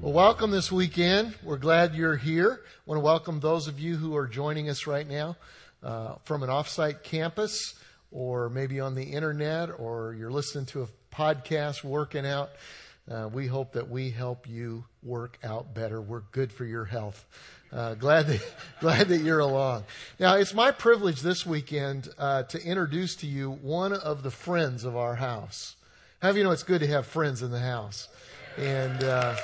Well, welcome this weekend. We're glad you're here. I want to welcome those of you who are joining us right now uh, from an offsite campus or maybe on the internet or you're listening to a podcast working out. Uh, we hope that we help you work out better. We're good for your health. Uh, glad that glad that you're along. Now, it's my privilege this weekend uh, to introduce to you one of the friends of our house. How you know it's good to have friends in the house? And uh,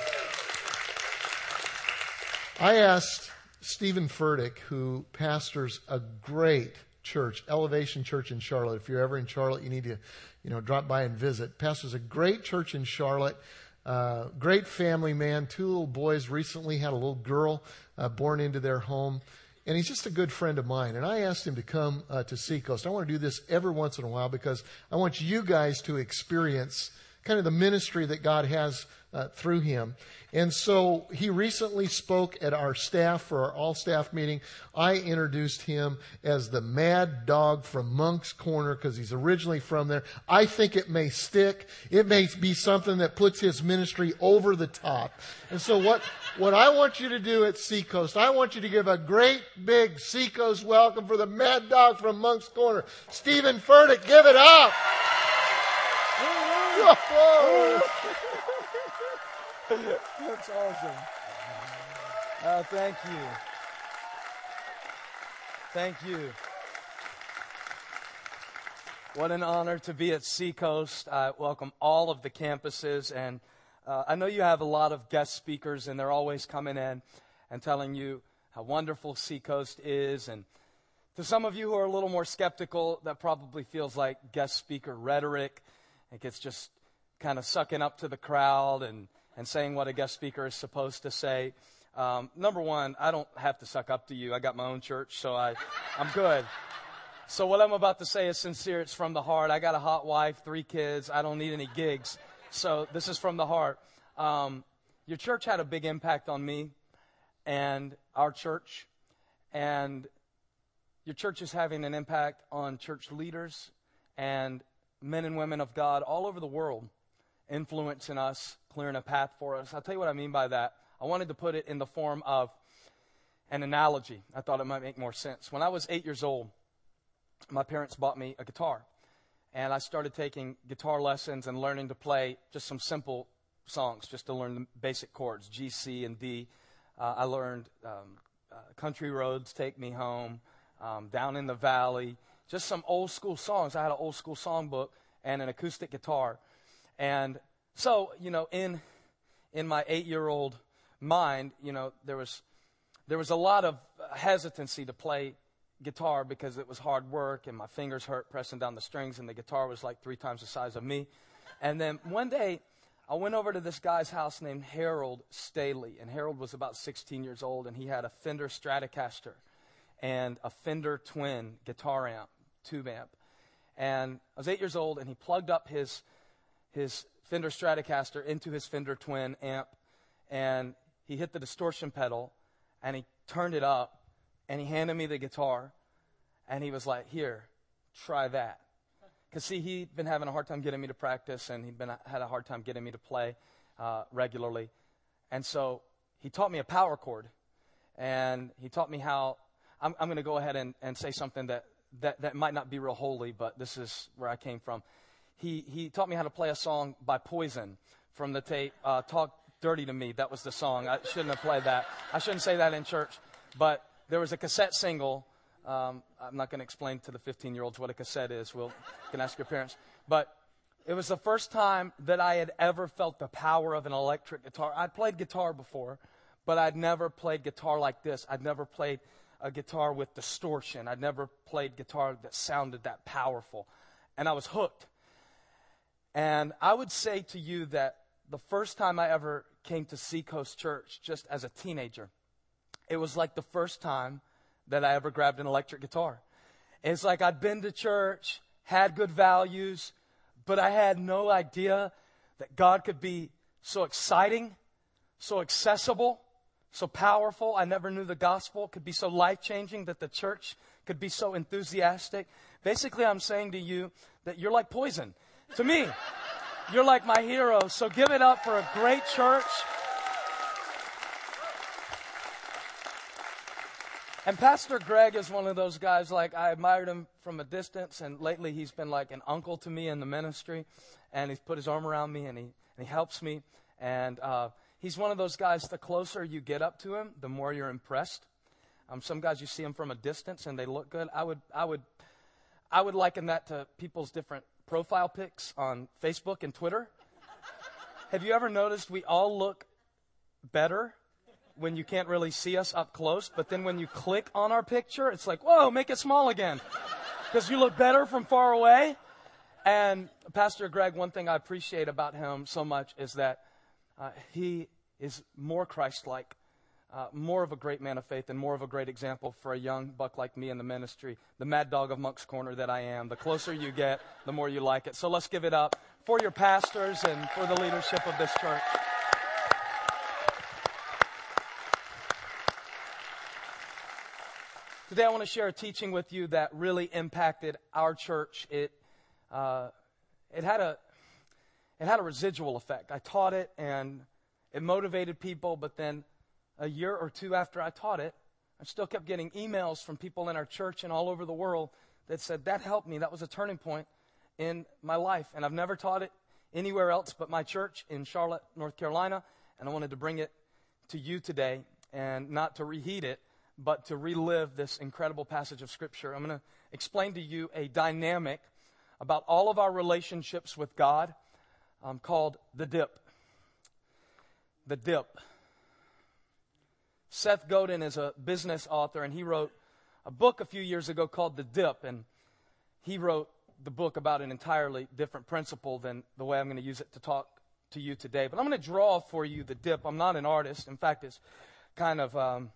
I asked Steven Furtick, who pastors a great church, Elevation Church in Charlotte. If you're ever in Charlotte, you need to, you know, drop by and visit. Pastors a great church in Charlotte. Uh, great family man. Two little boys recently had a little girl uh, born into their home. And he's just a good friend of mine. And I asked him to come uh, to Seacoast. I want to do this every once in a while because I want you guys to experience kind of the ministry that God has uh, through him. And so he recently spoke at our staff for our all staff meeting. I introduced him as the mad dog from Moncks Corner because he's originally from there. I think it may stick. It may be something that puts his ministry over the top. And so what, what I want you to do at Seacoast, I want you to give a great big Seacoast welcome for the mad dog from Moncks Corner, Steven Furtick. Give it up. That's awesome. Uh, thank you. Thank you. What an honor to be at Seacoast. I welcome all of the campuses, and uh, I know you have a lot of guest speakers, and they're always coming in and telling you how wonderful Seacoast is. And to some of you who are a little more skeptical, that probably feels like guest speaker rhetoric. It gets just kind of sucking up to the crowd and and saying what a guest speaker is supposed to say. Um, number one, I don't have to suck up to you. I got my own church, so I, I'm good. So what I'm about to say is sincere. It's from the heart. I got a hot wife, three kids. I don't need any gigs. So this is from the heart. Um, your church had a big impact on me and our church. And your church is having an impact on church leaders and men and women of God all over the world influencing us, clearing a path for us. I'll tell you what I mean by that. I wanted to put it in the form of an analogy. I thought it might make more sense. When I was eight years old, my parents bought me a guitar. And I started taking guitar lessons and learning to play just some simple songs, just to learn the basic chords G, C, and D. Uh, I learned um, uh, Country Roads, Take Me Home, um, Down in the Valley, just some old school songs. I had an old school songbook and an acoustic guitar. And so, you know, in in my eight year old mind, you know, there was there was a lot of hesitancy to play guitar because it was hard work and my fingers hurt pressing down the strings and the guitar was like three times the size of me. And then one day I went over to this guy's house named Harold Staley, and Harold was about 16 years old, and he had a Fender Stratocaster and a Fender Twin guitar amp, tube amp. And I was eight years old, and he plugged up his his Fender Stratocaster into his Fender Twin amp, and he hit the distortion pedal, and he turned it up, and he handed me the guitar, and he was like, "Here, try that." Because see, he'd been having a hard time getting me to practice, and he'd been had a hard time getting me to play uh, regularly, and so he taught me a power chord, and he taught me how. I'm, I'm going to go ahead and, and say something that, that that might not be real holy, but this is where I came from he, he taught me how to play a song by Poison from the tape, uh, Talk Dirty to Me. That was the song. I shouldn't have played that. I shouldn't say that in church. But there was a cassette single. Um, I'm not going to explain to the 15 year olds what a cassette is. We'll, can ask your parents. But it was the first time that I had ever felt the power of an electric guitar. I'd played guitar before, but I'd never played guitar like this. I'd never played a guitar with distortion. I'd never played guitar that sounded that powerful. And I was hooked. And I would say to you that the first time I ever came to Seacoast Church, just as a teenager, it was like the first time that I ever grabbed an electric guitar. It's like I'd been to church, had good values, but I had no idea that God could be so exciting, so accessible, so powerful. I never knew the gospel could be so life changing that the church could be so enthusiastic. Basically, I'm saying to you that you're like poison. To me, you're like my hero. So give it up for a great church. And Pastor Greg is one of those guys, like, I admired him from a distance, and lately he's been like an uncle to me in the ministry, and he's put his arm around me, and he, and he helps me, and, uh, he's one of those guys, the closer you get up to him, the more you're impressed. Um, some guys, you see them from a distance and they look good. I would, I would, I would liken that to people's different profile pics on Facebook and Twitter. Have you ever noticed we all look better when you can't really see us up close, but then when you click on our picture, it's like, whoa, make it small again. Because you look better from far away. And Pastor Greg, one thing I appreciate about him so much is that uh, he is more Christ like, uh, more of a great man of faith, and more of a great example for a young buck like me in the ministry, the mad dog of Moncks Corner that I am. The closer you get, the more you like it. So let's give it up for your pastors and for the leadership of this church. Today, I want to share a teaching with you that really impacted our church. It, uh, it, had a, it had a residual effect. I taught it and it motivated people, but then a year or two after I taught it, I still kept getting emails from people in our church and all over the world that said, That helped me. That was a turning point in my life. And I've never taught it anywhere else but my church in Charlotte, North Carolina. And I wanted to bring it to you today and not to reheat it, but to relive this incredible passage of Scripture. I'm going to explain to you a dynamic about all of our relationships with God um, called the dip. The dip. Seth Godin is a business author, and he wrote a book a few years ago called The Dip. And he wrote the book about an entirely different principle than the way I'm going to use it to talk to you today. But I'm going to draw for you the dip. I'm not an artist. In fact, it's kind of um,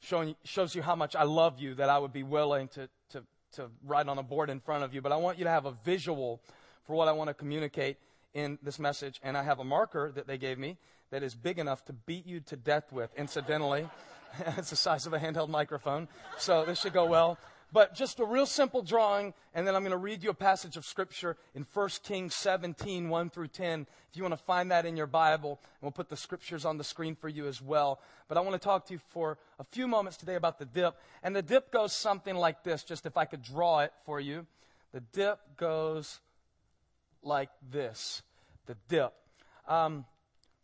showing, shows you how much I love you that I would be willing to, to, to write on a board in front of you. But I want you to have a visual for what I want to communicate in this message. And I have a marker that they gave me that is big enough to beat you to death with, incidentally. it's the size of a handheld microphone. So this should go well. But just a real simple drawing, and then I'm going to read you a passage of Scripture in 1 Kings 17, 1 through 10. If you want to find that in your Bible, we'll put the Scriptures on the screen for you as well. But I want to talk to you for a few moments today about the dip. And the dip goes something like this, just if I could draw it for you. The dip goes like this. The dip. Um,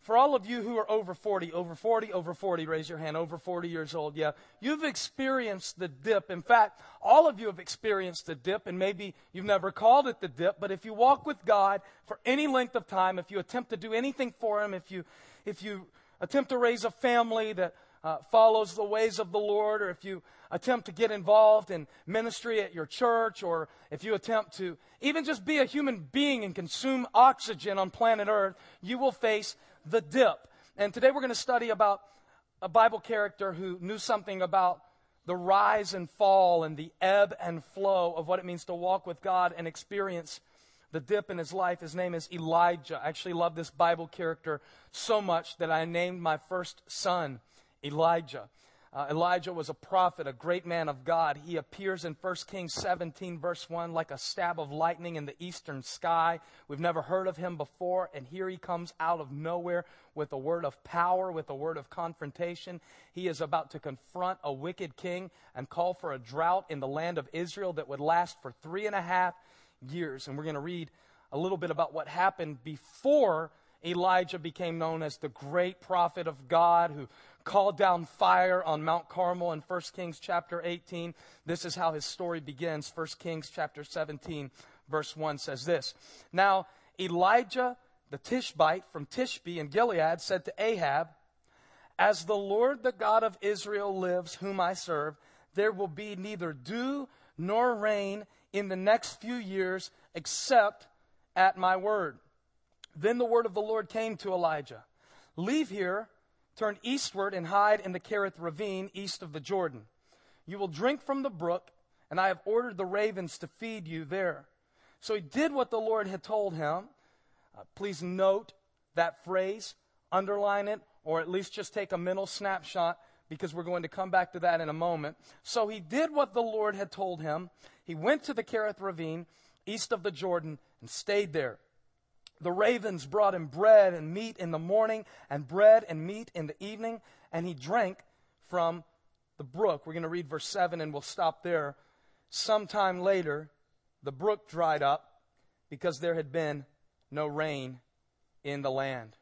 for all of you who are over 40, over 40, over 40, raise your hand, over 40 years old, yeah, you've experienced the dip. In fact, all of you have experienced the dip, and maybe you've never called it the dip, but if you walk with God for any length of time, if you attempt to do anything for Him, if you, if you attempt to raise a family that uh, follows the ways of the Lord, or if you attempt to get involved in ministry at your church, or if you attempt to even just be a human being and consume oxygen on planet Earth, you will face the dip. And today we're going to study about a Bible character who knew something about the rise and fall and the ebb and flow of what it means to walk with God and experience the dip in his life. His name is Elijah. I actually love this Bible character so much that I named my first son Elijah. Uh, Elijah was a prophet, a great man of God. He appears in 1 Kings 17, verse 1, like a stab of lightning in the eastern sky. We've never heard of him before, and here he comes out of nowhere with a word of power, with a word of confrontation. He is about to confront a wicked king and call for a drought in the land of Israel that would last for three and a half years. And we're going to read a little bit about what happened before Elijah became known as the great prophet of God who called down fire on Mount Carmel in 1 Kings chapter 18. This is how his story begins. 1 Kings chapter 17, verse 1 says this Now Elijah the Tishbite from Tishbe in Gilead said to Ahab, As the Lord the God of Israel lives, whom I serve, there will be neither dew nor rain in the next few years except at my word. Then the word of the Lord came to Elijah Leave here Turn eastward and hide in the Kerith ravine east of the Jordan. You will drink from the brook, and I have ordered the ravens to feed you there. So he did what the Lord had told him. Uh, please note that phrase, underline it, or at least just take a mental snapshot because we're going to come back to that in a moment. So he did what the Lord had told him. He went to the Kerith ravine east of the Jordan and stayed there. The ravens brought him bread and meat in the morning, and bread and meat in the evening, and he drank from the brook. We're going to read verse 7 and we'll stop there. Sometime later, the brook dried up because there had been no rain in the land.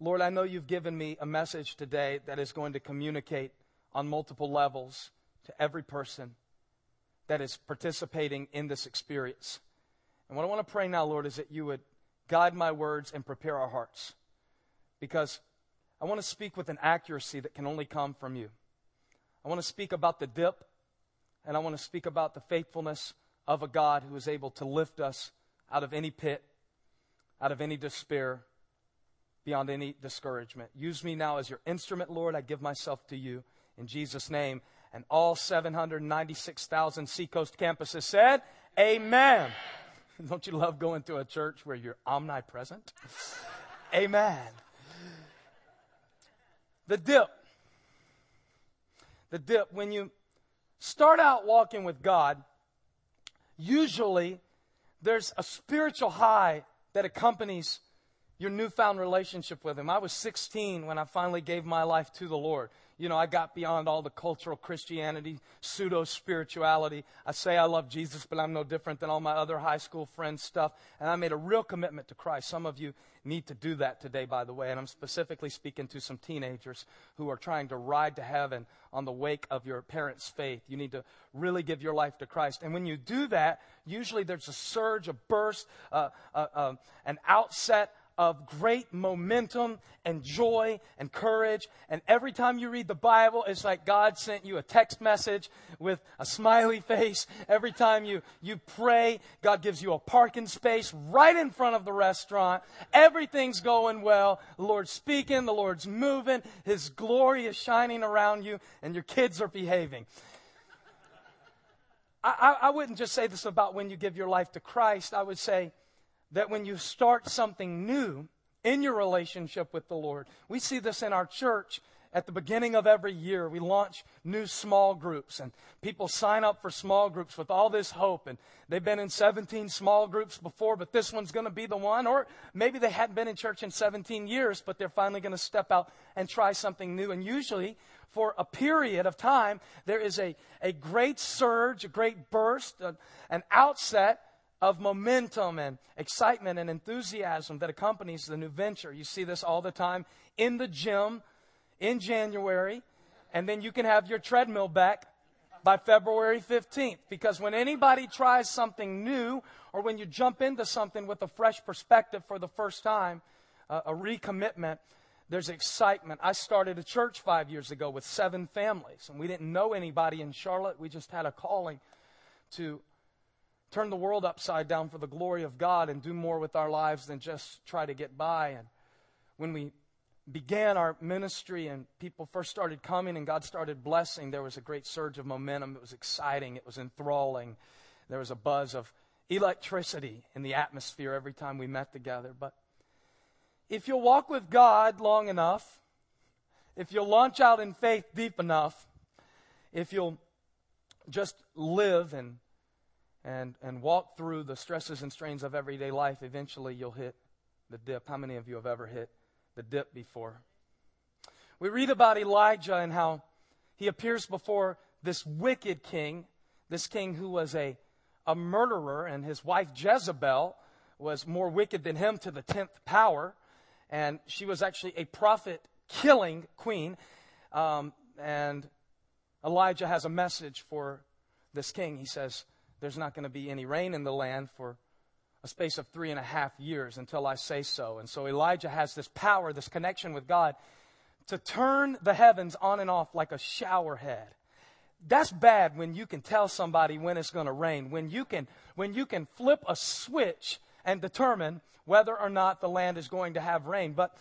Lord, I know you've given me a message today that is going to communicate on multiple levels to every person that is participating in this experience. And what I want to pray now, Lord, is that you would guide my words and prepare our hearts. Because I want to speak with an accuracy that can only come from you. I want to speak about the dip, and I want to speak about the faithfulness of a God who is able to lift us out of any pit, out of any despair, beyond any discouragement. Use me now as your instrument, Lord. I give myself to you in Jesus' name. And all 796,000 Seacoast campuses said, Amen. Don't you love going to a church where you're omnipresent? Amen. The dip. The dip. When you start out walking with God, usually there's a spiritual high that accompanies your newfound relationship with Him. I was 16 when I finally gave my life to the Lord you know, I got beyond all the cultural Christianity, pseudo spirituality. I say I love Jesus, but I'm no different than all my other high school friends stuff. And I made a real commitment to Christ. Some of you need to do that today, by the way. And I'm specifically speaking to some teenagers who are trying to ride to heaven on the wake of your parents' faith. You need to really give your life to Christ. And when you do that, usually there's a surge, a burst, uh, uh, uh, an outset of great momentum and joy and courage. And every time you read the Bible, it's like God sent you a text message with a smiley face. Every time you, you pray, God gives you a parking space right in front of the restaurant. Everything's going well. The Lord's speaking, the Lord's moving, His glory is shining around you, and your kids are behaving. I, I, I wouldn't just say this about when you give your life to Christ. I would say, that when you start something new in your relationship with the Lord, we see this in our church at the beginning of every year, we launch new small groups, and people sign up for small groups with all this hope. And they've been in 17 small groups before, but this one's going to be the one. Or maybe they hadn't been in church in 17 years, but they're finally going to step out and try something new. And usually, for a period of time, there is a, a great surge, a great burst, a, an outset of momentum and excitement and enthusiasm that accompanies the new venture. You see this all the time in the gym in January, and then you can have your treadmill back by February 15th. Because when anybody tries something new, or when you jump into something with a fresh perspective for the first time, uh, a recommitment, there's excitement. I started a church five years ago with seven families, and we didn't know anybody in Charlotte. We just had a calling to turn the world upside down for the glory of God and do more with our lives than just try to get by. And when we began our ministry and people first started coming and God started blessing, there was a great surge of momentum. It was exciting, it was enthralling. There was a buzz of electricity in the atmosphere every time we met together. But if you'll walk with God long enough, if you'll launch out in faith deep enough, if you'll just live and and, and walk through the stresses and strains of everyday life, eventually you'll hit the dip. How many of you have ever hit the dip before? We read about Elijah and how he appears before this wicked king, this king who was a, a murderer, and his wife Jezebel was more wicked than him to the tenth power. And she was actually a prophet killing queen. Um, and Elijah has a message for this king. He says, there's not going to be any rain in the land for a space of three and a half years until I say so. And so Elijah has this power, this connection with God to turn the heavens on and off like a shower head. That's bad when you can tell somebody when it's going to rain, when you can, when you can flip a switch and determine whether or not the land is going to have rain. But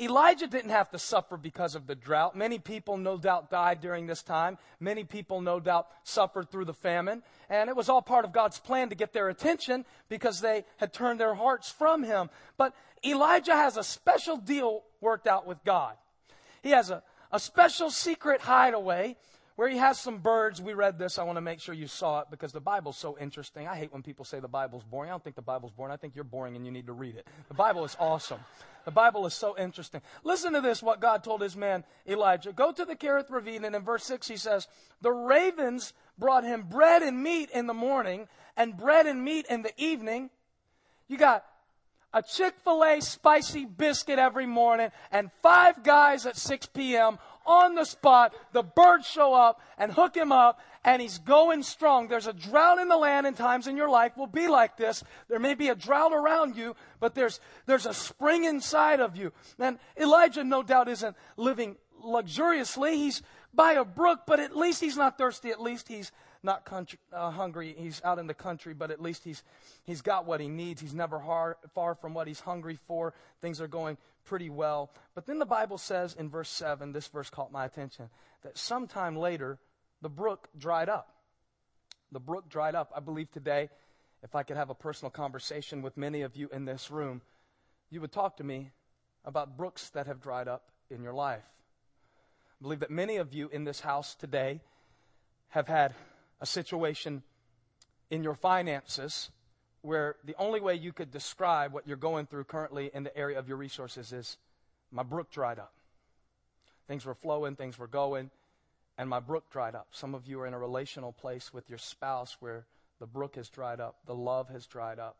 Elijah didn't have to suffer because of the drought. Many people, no doubt, died during this time. Many people, no doubt, suffered through the famine. And it was all part of God's plan to get their attention because they had turned their hearts from him. But Elijah has a special deal worked out with God. He has a, a special secret hideaway where he has some birds. We read this. I want to make sure you saw it because the Bible's so interesting. I hate when people say the Bible's boring. I don't think the Bible's boring. I think you're boring and you need to read it. The Bible is awesome. The Bible is so interesting. Listen to this, what God told his man Elijah. Go to the Kerith Ravine, and in verse 6 he says, The ravens brought him bread and meat in the morning, and bread and meat in the evening. You got a Chick fil A spicy biscuit every morning, and five guys at 6 p.m. on the spot. The birds show up and hook him up, and he's going strong. There's a drought in the land, and times in your life will be like this. There may be a drought around you, but there's, there's a spring inside of you. And Elijah, no doubt, isn't living luxuriously. He's by a brook, but at least he's not thirsty. At least he's not country, uh, hungry. He's out in the country, but at least he's, he's got what he needs. He's never hard, far from what he's hungry for. Things are going pretty well. But then the Bible says in verse 7, this verse caught my attention, that sometime later, the brook dried up. The brook dried up. I believe today, if I could have a personal conversation with many of you in this room, you would talk to me about brooks that have dried up in your life. I believe that many of you in this house today have had a situation in your finances where the only way you could describe what you're going through currently in the area of your resources is my brook dried up. Things were flowing, things were going, and my brook dried up. Some of you are in a relational place with your spouse where the brook has dried up, the love has dried up.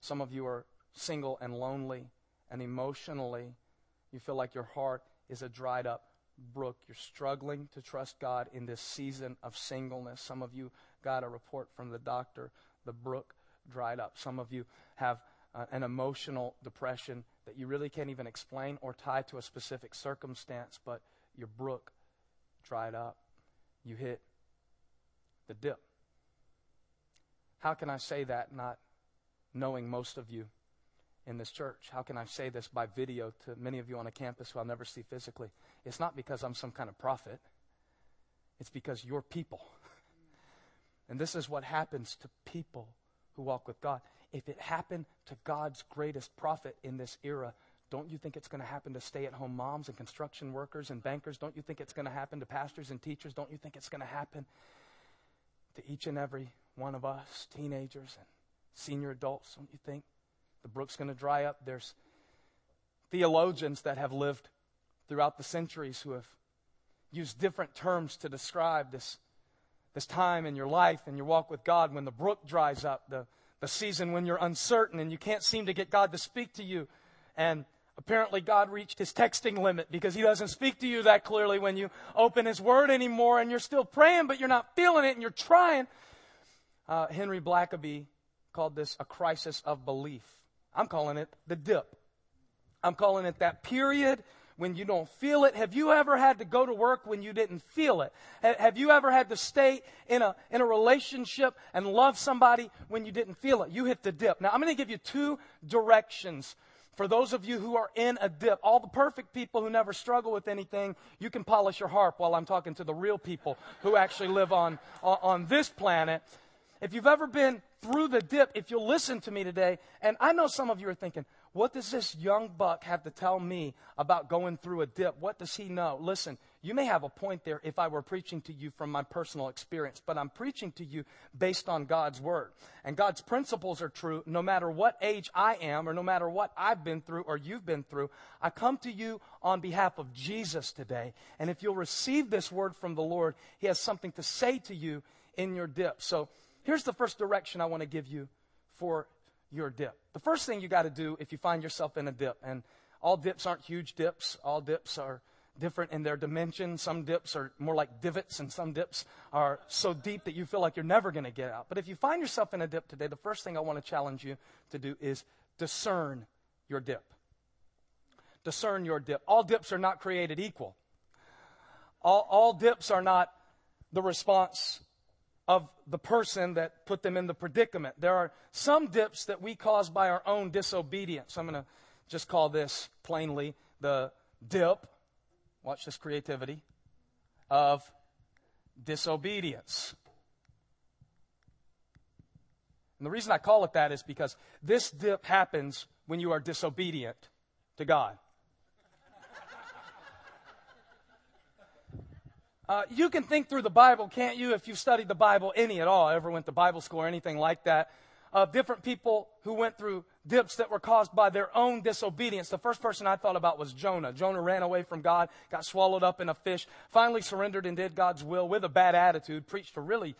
Some of you are single and lonely, and emotionally, you feel like your heart is a dried up brook. You're struggling to trust God in this season of singleness. Some of you got a report from the doctor, the brook dried up. Some of you have uh, an emotional depression that you really can't even explain or tie to a specific circumstance, but your brook dried up. You hit the dip. How can I say that not knowing most of you in this church? How can I say this by video to many of you on a campus who I'll never see physically? It's not because I'm some kind of prophet, it's because you're people. And this is what happens to people who walk with God. If it happened to God's greatest prophet in this era, don't you think it's going to happen to stay at home moms and construction workers and bankers? Don't you think it's going to happen to pastors and teachers? Don't you think it's going to happen to each and every one of us, teenagers and senior adults? Don't you think the brook's going to dry up? There's theologians that have lived throughout the centuries who have used different terms to describe this, this time in your life and your walk with God when the brook dries up, the, the season when you're uncertain and you can't seem to get God to speak to you. And apparently God reached his texting limit because he doesn't speak to you that clearly when you open his word anymore and you're still praying, but you're not feeling it and you're trying. Uh, Henry Blackaby called this a crisis of belief. I'm calling it the dip. I'm calling it that period when you don't feel it? Have you ever had to go to work when you didn't feel it? Have you ever had to stay in a, in a relationship and love somebody when you didn't feel it? You hit the dip. Now, I'm going to give you two directions for those of you who are in a dip. All the perfect people who never struggle with anything, you can polish your harp while I'm talking to the real people who actually live on, on, on this planet. If you've ever been through the dip, if you'll listen to me today, and I know some of you are thinking, what does this young buck have to tell me about going through a dip? What does he know? Listen, you may have a point there if I were preaching to you from my personal experience, but I'm preaching to you based on God's word. And God's principles are true no matter what age I am or no matter what I've been through or you've been through. I come to you on behalf of Jesus today. And if you'll receive this word from the Lord, He has something to say to you in your dip. So here's the first direction I want to give you for your dip. The first thing you got to do if you find yourself in a dip, and all dips aren't huge dips, all dips are different in their dimension. Some dips are more like divots, and some dips are so deep that you feel like you're never going to get out. But if you find yourself in a dip today, the first thing I want to challenge you to do is discern your dip. Discern your dip. All dips are not created equal. All, all dips are not the response of the person that put them in the predicament. There are some dips that we cause by our own disobedience. I'm going to just call this plainly the dip, watch this creativity, of disobedience. And the reason I call it that is because this dip happens when you are disobedient to God. Uh, you can think through the Bible, can't you, if you've studied the Bible any at all, ever went to Bible school or anything like that, of different people who went through dips that were caused by their own disobedience. The first person I thought about was Jonah. Jonah ran away from God, got swallowed up in a fish, finally surrendered and did God's will with a bad attitude, preached a really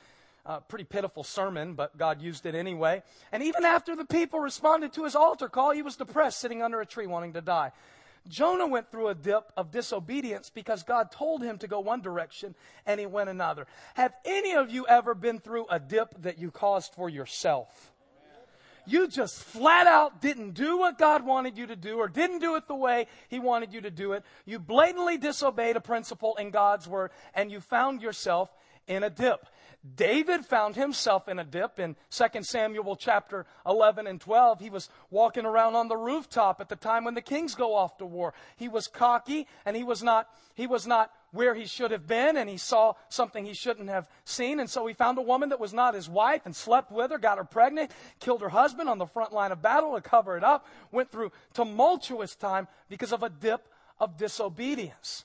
uh, pretty pitiful sermon, but God used it anyway. And even after the people responded to his altar call, he was depressed, sitting under a tree, wanting to die. Jonah went through a dip of disobedience because God told him to go one direction and he went another. Have any of you ever been through a dip that you caused for yourself? You just flat out didn't do what God wanted you to do or didn't do it the way He wanted you to do it. You blatantly disobeyed a principle in God's Word and you found yourself in a dip. David found himself in a dip in 2 Samuel chapter 11 and 12. He was walking around on the rooftop at the time when the kings go off to war. He was cocky and he was not, he was not where he should have been and he saw something he shouldn't have seen. And so he found a woman that was not his wife and slept with her, got her pregnant, killed her husband on the front line of battle to cover it up, went through tumultuous time because of a dip of disobedience.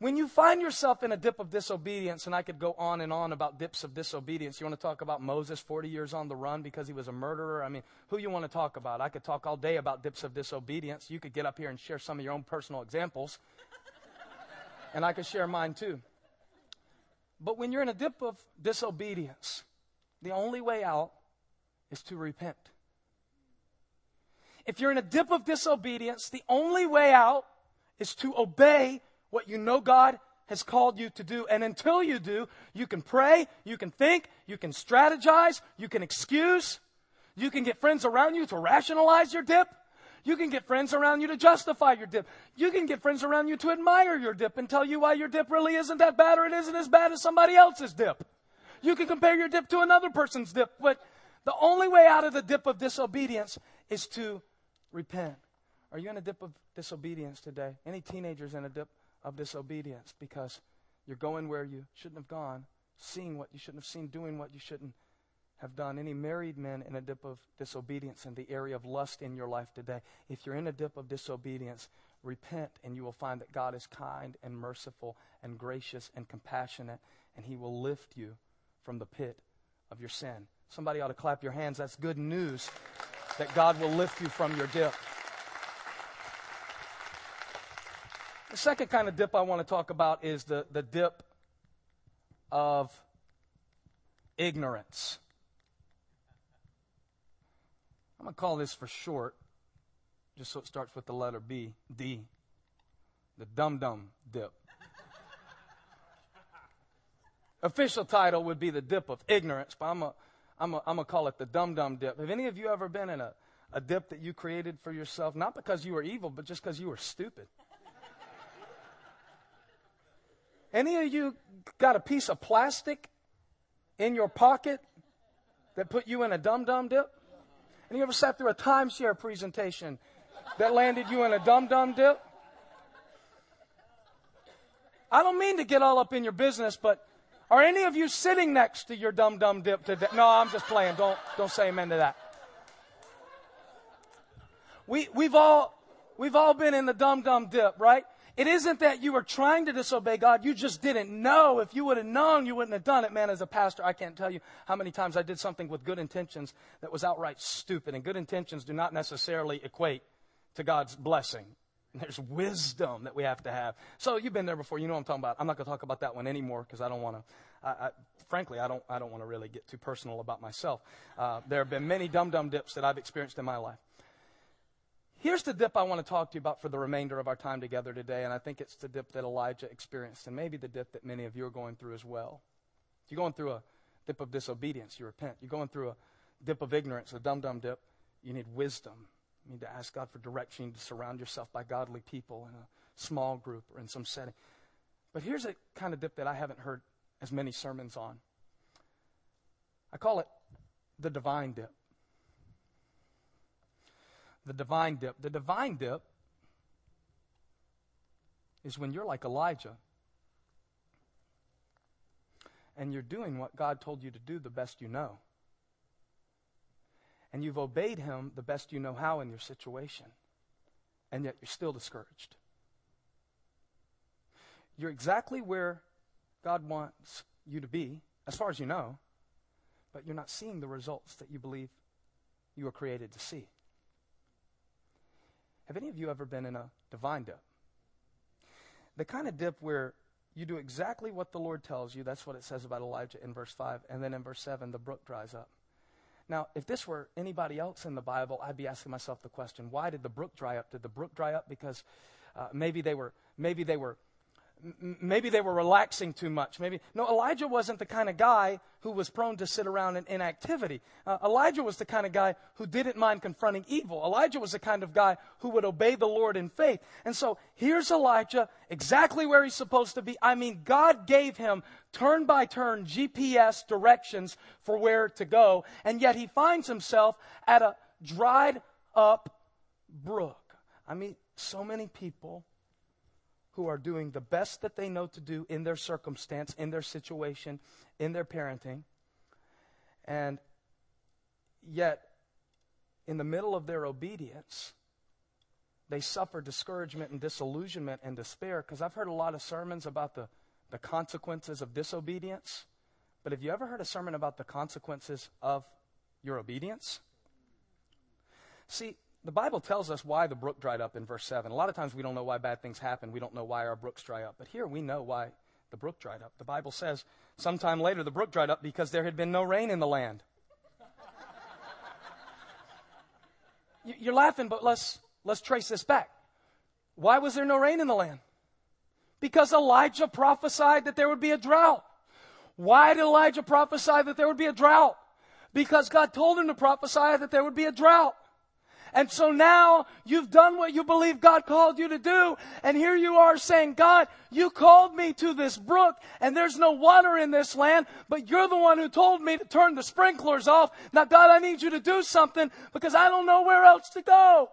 When you find yourself in a dip of disobedience, and I could go on and on about dips of disobedience, you want to talk about Moses 40 years on the run because he was a murderer? I mean, who you want to talk about? I could talk all day about dips of disobedience. You could get up here and share some of your own personal examples, and I could share mine too. But when you're in a dip of disobedience, the only way out is to repent. If you're in a dip of disobedience, the only way out is to obey what you know God has called you to do. And until you do, you can pray, you can think, you can strategize, you can excuse, you can get friends around you to rationalize your dip. You can get friends around you to justify your dip. You can get friends around you to admire your dip and tell you why your dip really isn't that bad or it isn't as bad as somebody else's dip. You can compare your dip to another person's dip, but the only way out of the dip of disobedience is to repent. Are you in a dip of disobedience today? Any teenagers in a dip of disobedience because you're going where you shouldn't have gone, seeing what you shouldn't have seen, doing what you shouldn't have done. Any married men in a dip of disobedience in the area of lust in your life today, if you're in a dip of disobedience, repent and you will find that God is kind and merciful and gracious and compassionate, and He will lift you from the pit of your sin. Somebody ought to clap your hands. That's good news that God will lift you from your dip. The second kind of dip I want to talk about is the, the dip of ignorance. I'm going to call this for short, just so it starts with the letter B, D. The dum dum dip. Official title would be the dip of ignorance, but I'm going I'm I'm to call it the dum dum dip. Have any of you ever been in a, a dip that you created for yourself, not because you were evil, but just because you were stupid? Any of you got a piece of plastic in your pocket that put you in a dum dum dip? And you ever sat through a timeshare presentation that landed you in a dum dum dip? I don't mean to get all up in your business, but are any of you sitting next to your dum dum dip today? No, I'm just playing. Don't don't say amen to that. We we've all we've all been in the dum dum dip, right? It isn't that you were trying to disobey God. You just didn't know. If you would have known, you wouldn't have done it. Man, as a pastor, I can't tell you how many times I did something with good intentions that was outright stupid. And good intentions do not necessarily equate to God's blessing. There's wisdom that we have to have. So you've been there before. You know what I'm talking about. I'm not going to talk about that one anymore because I don't want to. I, I, frankly, I don't. I don't want to really get too personal about myself. Uh, there have been many dum dum dips that I've experienced in my life. Here's the dip I want to talk to you about for the remainder of our time together today, and I think it's the dip that Elijah experienced, and maybe the dip that many of you are going through as well. You're going through a dip of disobedience, you repent. You're going through a dip of ignorance, a dum dum dip, you need wisdom. You need to ask God for direction. You need to surround yourself by godly people in a small group or in some setting. But here's a kind of dip that I haven't heard as many sermons on. I call it the divine dip the divine dip. The divine dip is when you're like Elijah and you're doing what God told you to do the best you know. And you've obeyed Him the best you know how in your situation, and yet you're still discouraged. You're exactly where God wants you to be, as far as you know, but you're not seeing the results that you believe you were created to see. Have any of you ever been in a divine dip? The kind of dip where you do exactly what the Lord tells you. That's what it says about Elijah in verse 5. And then in verse 7, the brook dries up. Now, if this were anybody else in the Bible, I'd be asking myself the question why did the brook dry up? Did the brook dry up because uh, maybe they were, maybe they were maybe they were relaxing too much. Maybe no. Elijah wasn't the kind of guy who was prone to sit around in inactivity. Uh, Elijah was the kind of guy who didn't mind confronting evil. Elijah was the kind of guy who would obey the Lord in faith. And so here's Elijah, exactly where he's supposed to be. I mean, God gave him turn by turn GPS directions for where to go, and yet he finds himself at a dried up brook. I mean, so many people who are doing the best that they know to do in their circumstance, in their situation, in their parenting. And yet, in the middle of their obedience, they suffer discouragement and disillusionment and despair. Because I've heard a lot of sermons about the, the consequences of disobedience. But have you ever heard a sermon about the consequences of your obedience? See, the Bible tells us why the brook dried up in verse 7. A lot of times we don't know why bad things happen. We don't know why our brooks dry up. But here we know why the brook dried up. The Bible says sometime later the brook dried up because there had been no rain in the land. You're laughing, but let's, let's trace this back. Why was there no rain in the land? Because Elijah prophesied that there would be a drought. Why did Elijah prophesy that there would be a drought? Because God told him to prophesy that there would be a drought. And so now you've done what you believe God called you to do. And here you are saying, God, you called me to this brook and there's no water in this land, but you're the one who told me to turn the sprinklers off. Now, God, I need you to do something because I don't know where else to go.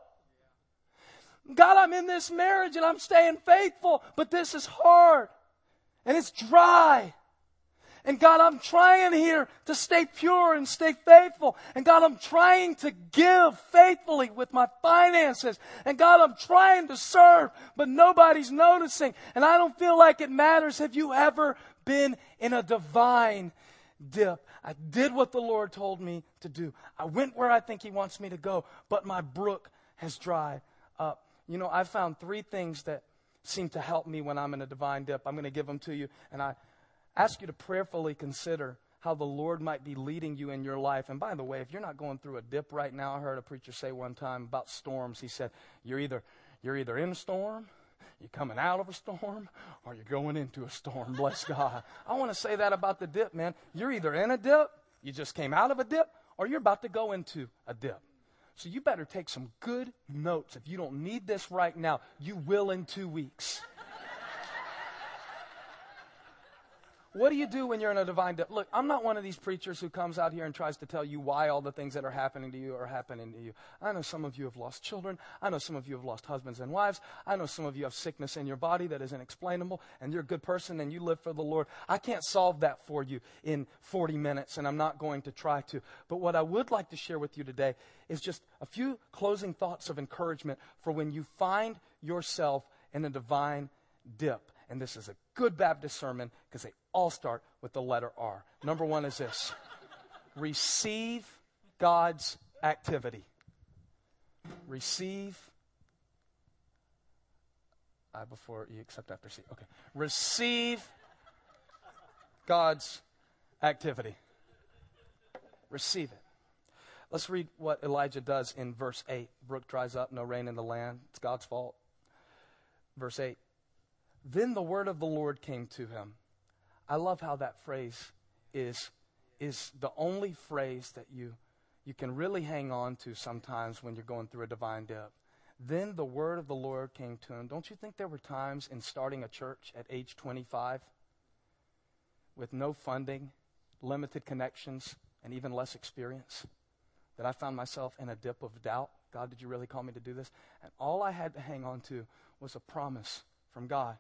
God, I'm in this marriage and I'm staying faithful, but this is hard and it's dry. And God, I'm trying here to stay pure and stay faithful. And God, I'm trying to give faithfully with my finances. And God, I'm trying to serve, but nobody's noticing. And I don't feel like it matters. Have you ever been in a divine dip? I did what the Lord told me to do. I went where I think He wants me to go, but my brook has dried up. You know, I found three things that seem to help me when I'm in a divine dip. I'm going to give them to you. And I, ask you to prayerfully consider how the Lord might be leading you in your life. And by the way, if you're not going through a dip right now, I heard a preacher say one time about storms. He said, You're either you're either in a storm, you're coming out of a storm, or you're going into a storm. Bless God. I want to say that about the dip, man. You're either in a dip, you just came out of a dip, or you're about to go into a dip. So you better take some good notes. If you don't need this right now, you will in two weeks. What do you do when you're in a divine dip? Look, I'm not one of these preachers who comes out here and tries to tell you why all the things that are happening to you are happening to you. I know some of you have lost children. I know some of you have lost husbands and wives. I know some of you have sickness in your body that is inexplainable, and you're a good person and you live for the Lord. I can't solve that for you in 40 minutes, and I'm not going to try to. But what I would like to share with you today is just a few closing thoughts of encouragement for when you find yourself in a divine dip. And this is a good Baptist sermon because they all start with the letter R. Number one is this receive God's activity. Receive. I before you accept after C. Okay. Receive God's activity. Receive it. Let's read what Elijah does in verse 8. Brook dries up, no rain in the land. It's God's fault. Verse 8. Then the word of the Lord came to him. I love how that phrase is, is the only phrase that you, you can really hang on to sometimes when you're going through a divine dip. Then the word of the Lord came to him. Don't you think there were times in starting a church at age 25 with no funding, limited connections, and even less experience that I found myself in a dip of doubt? God, did you really call me to do this? And all I had to hang on to was a promise from God.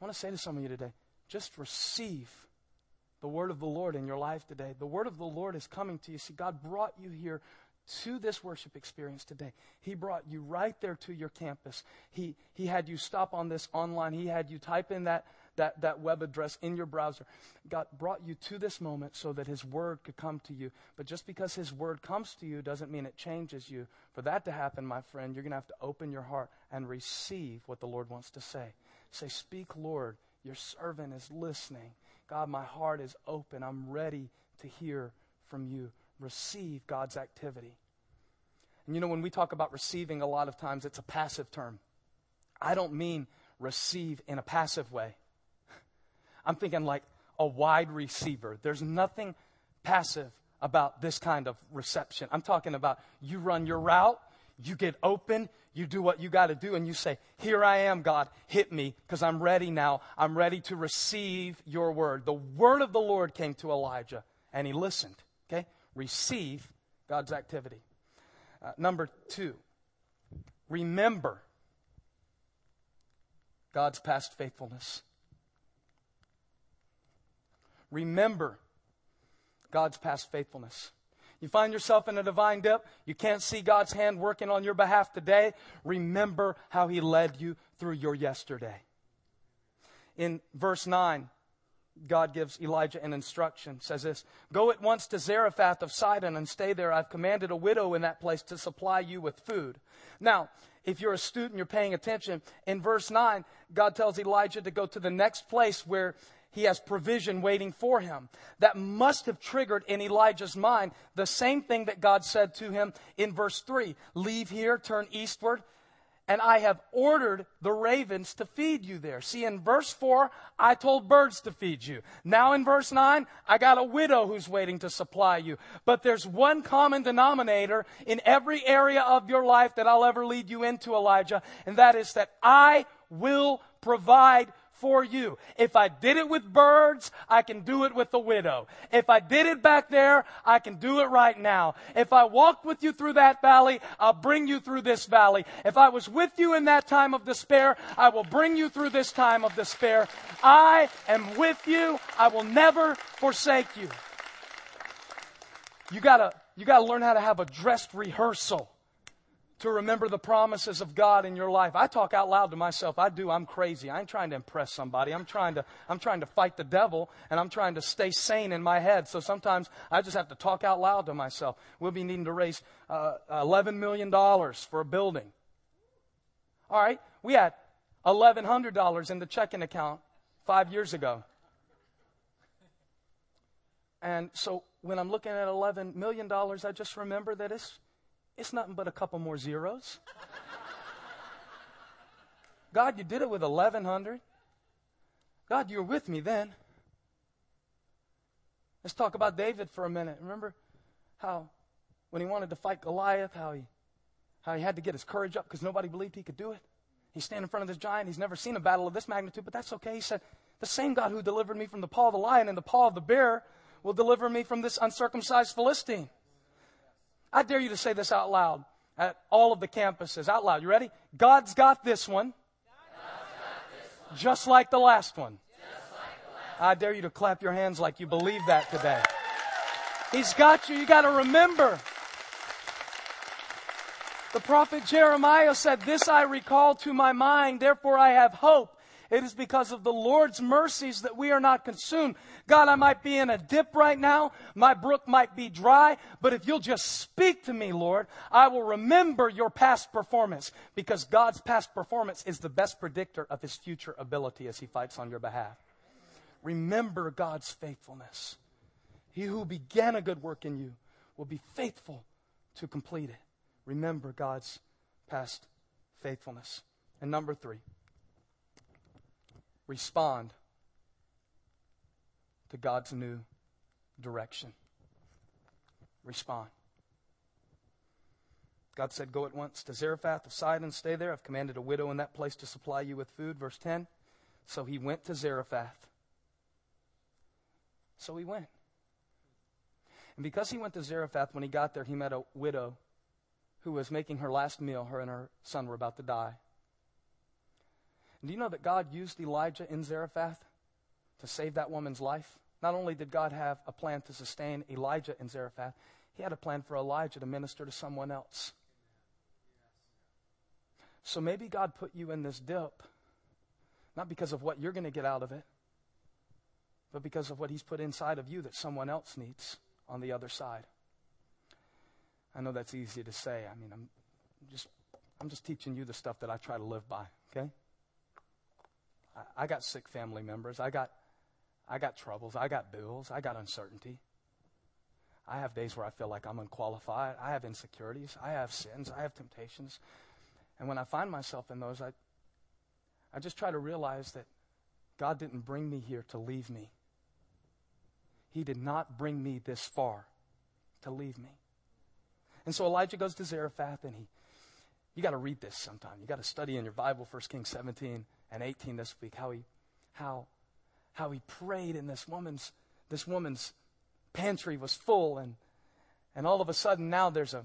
I want to say to some of you today just receive the word of the Lord in your life today. The word of the Lord is coming to you. See, God brought you here to this worship experience today. He brought you right there to your campus. He, he had you stop on this online. He had you type in that, that, that web address in your browser. God brought you to this moment so that His Word could come to you. But just because His Word comes to you doesn't mean it changes you. For that to happen, my friend, you're going to have to open your heart and receive what the Lord wants to say. Say, Speak, Lord. Your servant is listening. God, my heart is open. I'm ready to hear from you. Receive God's activity. And you know, when we talk about receiving, a lot of times it's a passive term. I don't mean receive in a passive way. I'm thinking like a wide receiver. There's nothing passive about this kind of reception. I'm talking about you run your route, you get open, you do what you got to do, and you say, Here I am, God, hit me, because I'm ready now. I'm ready to receive your word. The word of the Lord came to Elijah, and he listened. Okay? Receive God's activity. Uh, number two, remember God's past faithfulness. Remember God's past faithfulness. You find yourself in a divine dip, you can't see God's hand working on your behalf today. Remember how He led you through your yesterday. In verse 9, God gives Elijah an instruction. Says this Go at once to Zarephath of Sidon and stay there. I've commanded a widow in that place to supply you with food. Now, if you're a student, you're paying attention. In verse 9, God tells Elijah to go to the next place where he has provision waiting for him. That must have triggered in Elijah's mind the same thing that God said to him in verse 3 Leave here, turn eastward, and I have ordered the ravens to feed you there. See, in verse 4, I told birds to feed you. Now in verse 9, I got a widow who's waiting to supply you. But there's one common denominator in every area of your life that I'll ever lead you into, Elijah, and that is that I will provide for you. If I did it with birds, I can do it with a widow. If I did it back there, I can do it right now. If I walked with you through that valley, I'll bring you through this valley. If I was with you in that time of despair, I will bring you through this time of despair. I am with you. I will never forsake you. You gotta, you gotta learn how to have a dressed rehearsal to remember the promises of God in your life. I talk out loud to myself. I do. I'm crazy. I ain't trying to impress somebody. I'm trying to, I'm trying to fight the devil and I'm trying to stay sane in my head. So sometimes I just have to talk out loud to myself. We'll be needing to raise uh, $11 million for a building. All right. We had $1,100 in the checking account five years ago. And so when I'm looking at $11 million, I just remember that it's it's nothing but a couple more zeros. God, you did it with 1100. God, you were with me then. Let's talk about David for a minute. Remember how when he wanted to fight Goliath, how he how he had to get his courage up because nobody believed he could do it. He's standing in front of this giant. He's never seen a battle of this magnitude, but that's okay. He said, The same God who delivered me from the paw of the lion and the paw of the bear will deliver me from this uncircumcised Philistine. I dare you to say this out loud at all of the campuses. Out loud. You ready? God's got this one. Got this one. Just like the last one. I dare you to clap your hands like you believe that today. He's got you. You got to remember. The prophet Jeremiah said, This I recall to my mind, therefore I have hope. It is because of the Lord's mercies that we are not consumed. God, I might be in a dip right now. My brook might be dry, but if you'll just speak to me, Lord, I will remember your past performance because God's past performance is the best predictor of his future ability as he fights on your behalf. Remember God's faithfulness. He who began a good work in you will be faithful to complete it. Remember God's past faithfulness. And number three, respond to God's new direction. Respond. God said, Go at once to Zarephath of Sidon, stay there. I've commanded a widow in that place to supply you with food. Verse 10. So he went to Zarephath. So he went. And because he went to Zarephath, when he got there, he met a widow who was making her last meal. Her and her son were about to die. And do you know that God used Elijah in Zarephath to save that woman's life? Not only did God have a plan to sustain Elijah in Zarephath, He had a plan for Elijah to minister to someone else. So maybe God put you in this dip, not because of what you're going to get out of it, but because of what He's put inside of you that someone else needs on the other side. I know that's easy to say. I mean, I'm just I'm just teaching you the stuff that I try to live by, okay? I, got sick family members. I got I got troubles. I got bills. I got uncertainty. I have days where I feel like I'm unqualified. I have insecurities. I have sins. I have temptations. And when I find myself in those, I, I just try to realize that God didn't bring me here to leave me. He did not bring me this far to leave me. And so Elijah goes to Zarephath and he, you got to read this sometime. You got to study in your Bible, 1 Kings 17 and 18 this week, how he, how, how he prayed in this woman's, this woman's pantry was full and, and all of a sudden now there's a,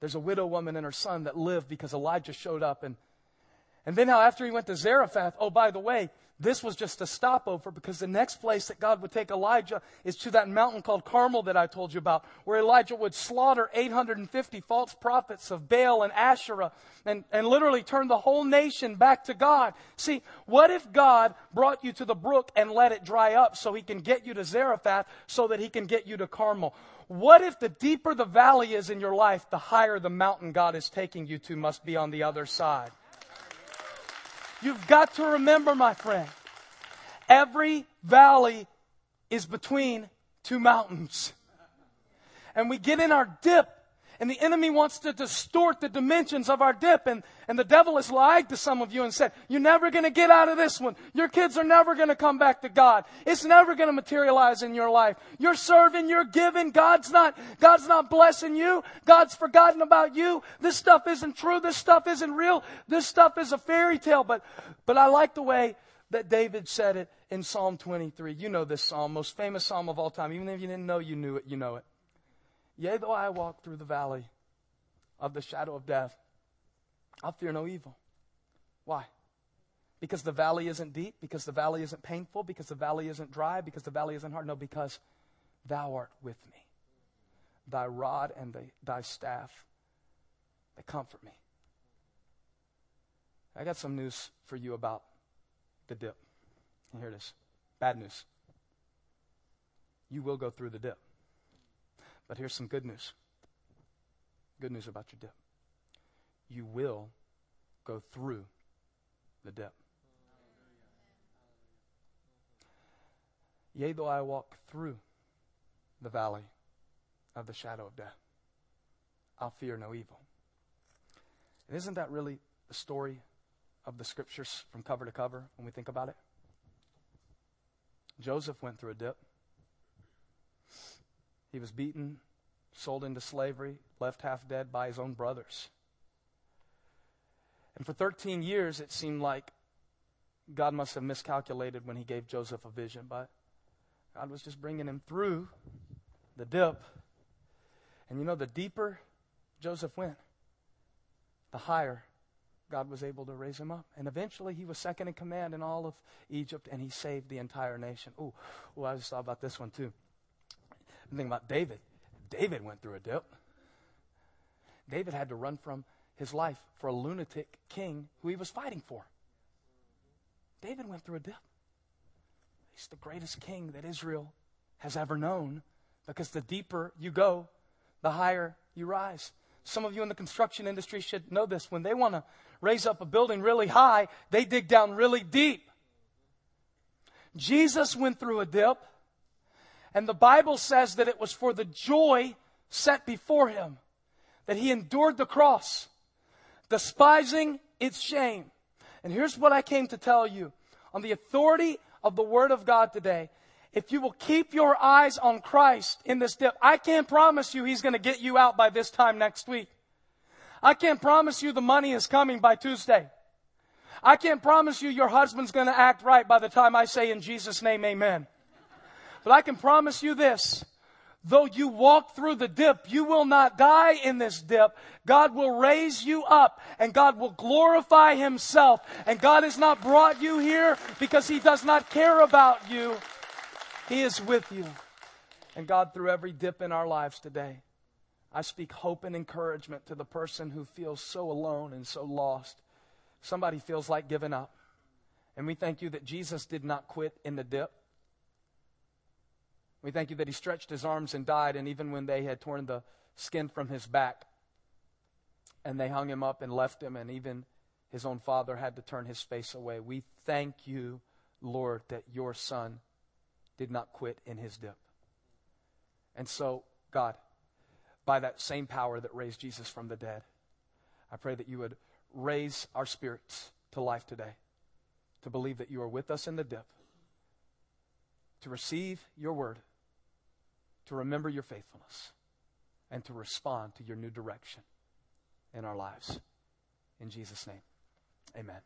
there's a widow woman and her son that lived because Elijah showed up and, and then how after he went to Zarephath, oh, by the way, this was just a stopover because the next place that God would take Elijah is to that mountain called Carmel that I told you about, where Elijah would slaughter 850 false prophets of Baal and Asherah and, and literally turn the whole nation back to God. See, what if God brought you to the brook and let it dry up so he can get you to Zarephath so that he can get you to Carmel? What if the deeper the valley is in your life, the higher the mountain God is taking you to must be on the other side? You've got to remember, my friend, every valley is between two mountains. And we get in our dip and the enemy wants to distort the dimensions of our dip. And, and the devil has lied to some of you and said, You're never going to get out of this one. Your kids are never going to come back to God. It's never going to materialize in your life. You're serving, you're giving. God's not, God's not blessing you. God's forgotten about you. This stuff isn't true. This stuff isn't real. This stuff is a fairy tale. But, but I like the way that David said it in Psalm 23. You know this psalm, most famous psalm of all time. Even if you didn't know you knew it, you know it. Yea, though I walk through the valley of the shadow of death, I'll fear no evil. Why? Because the valley isn't deep, because the valley isn't painful, because the valley isn't dry, because the valley isn't hard. No, because thou art with me. Thy rod and the, thy staff, they comfort me. I got some news for you about the dip. And here it is bad news. You will go through the dip. But here's some good news. Good news about your dip. You will go through the dip. Yea, though I walk through the valley of the shadow of death, I'll fear no evil. And isn't that really the story of the scriptures from cover to cover when we think about it? Joseph went through a dip. He was beaten, sold into slavery, left half dead by his own brothers. And for 13 years, it seemed like God must have miscalculated when he gave Joseph a vision, but God was just bringing him through the dip. And you know, the deeper Joseph went, the higher God was able to raise him up. And eventually he was second in command in all of Egypt and he saved the entire nation. Ooh I just thought about this one too. I'm about David. David went through a dip. David had to run from his life for a lunatic king who he was fighting for. David went through a dip. He's the greatest king that Israel has ever known because the deeper you go, the higher you rise. Some of you in the construction industry should know this. When they want to raise up a building really high, they dig down really deep. Jesus went through a dip. And the Bible says that it was for the joy set before him that he endured the cross, despising its shame. And here's what I came to tell you on the authority of the Word of God today. If you will keep your eyes on Christ in this dip, I can't promise you He's going to get you out by this time next week. I can't promise you the money is coming by Tuesday. I can't promise you your husband's going to act right by the time I say in Jesus' name, amen. But I can promise you this. Though you walk through the dip, you will not die in this dip. God will raise you up and God will glorify Himself. And God has not brought you here because He does not care about you. He is with you. And God, through every dip in our lives today, I speak hope and encouragement to the person who feels so alone and so lost. Somebody feels like giving up. And we thank you that Jesus did not quit in the dip. We thank you that he stretched his arms and died, and even when they had torn the skin from his back and they hung him up and left him, and even his own father had to turn his face away, we thank you, Lord, that your son did not quit in his dip. And so, God, by that same power that raised Jesus from the dead. I pray that you would raise our spirits to life today, to believe that you are with us in the dip, to receive your word, to remember your faithfulness, and to respond to your new direction in our lives. In Jesus' name, amen.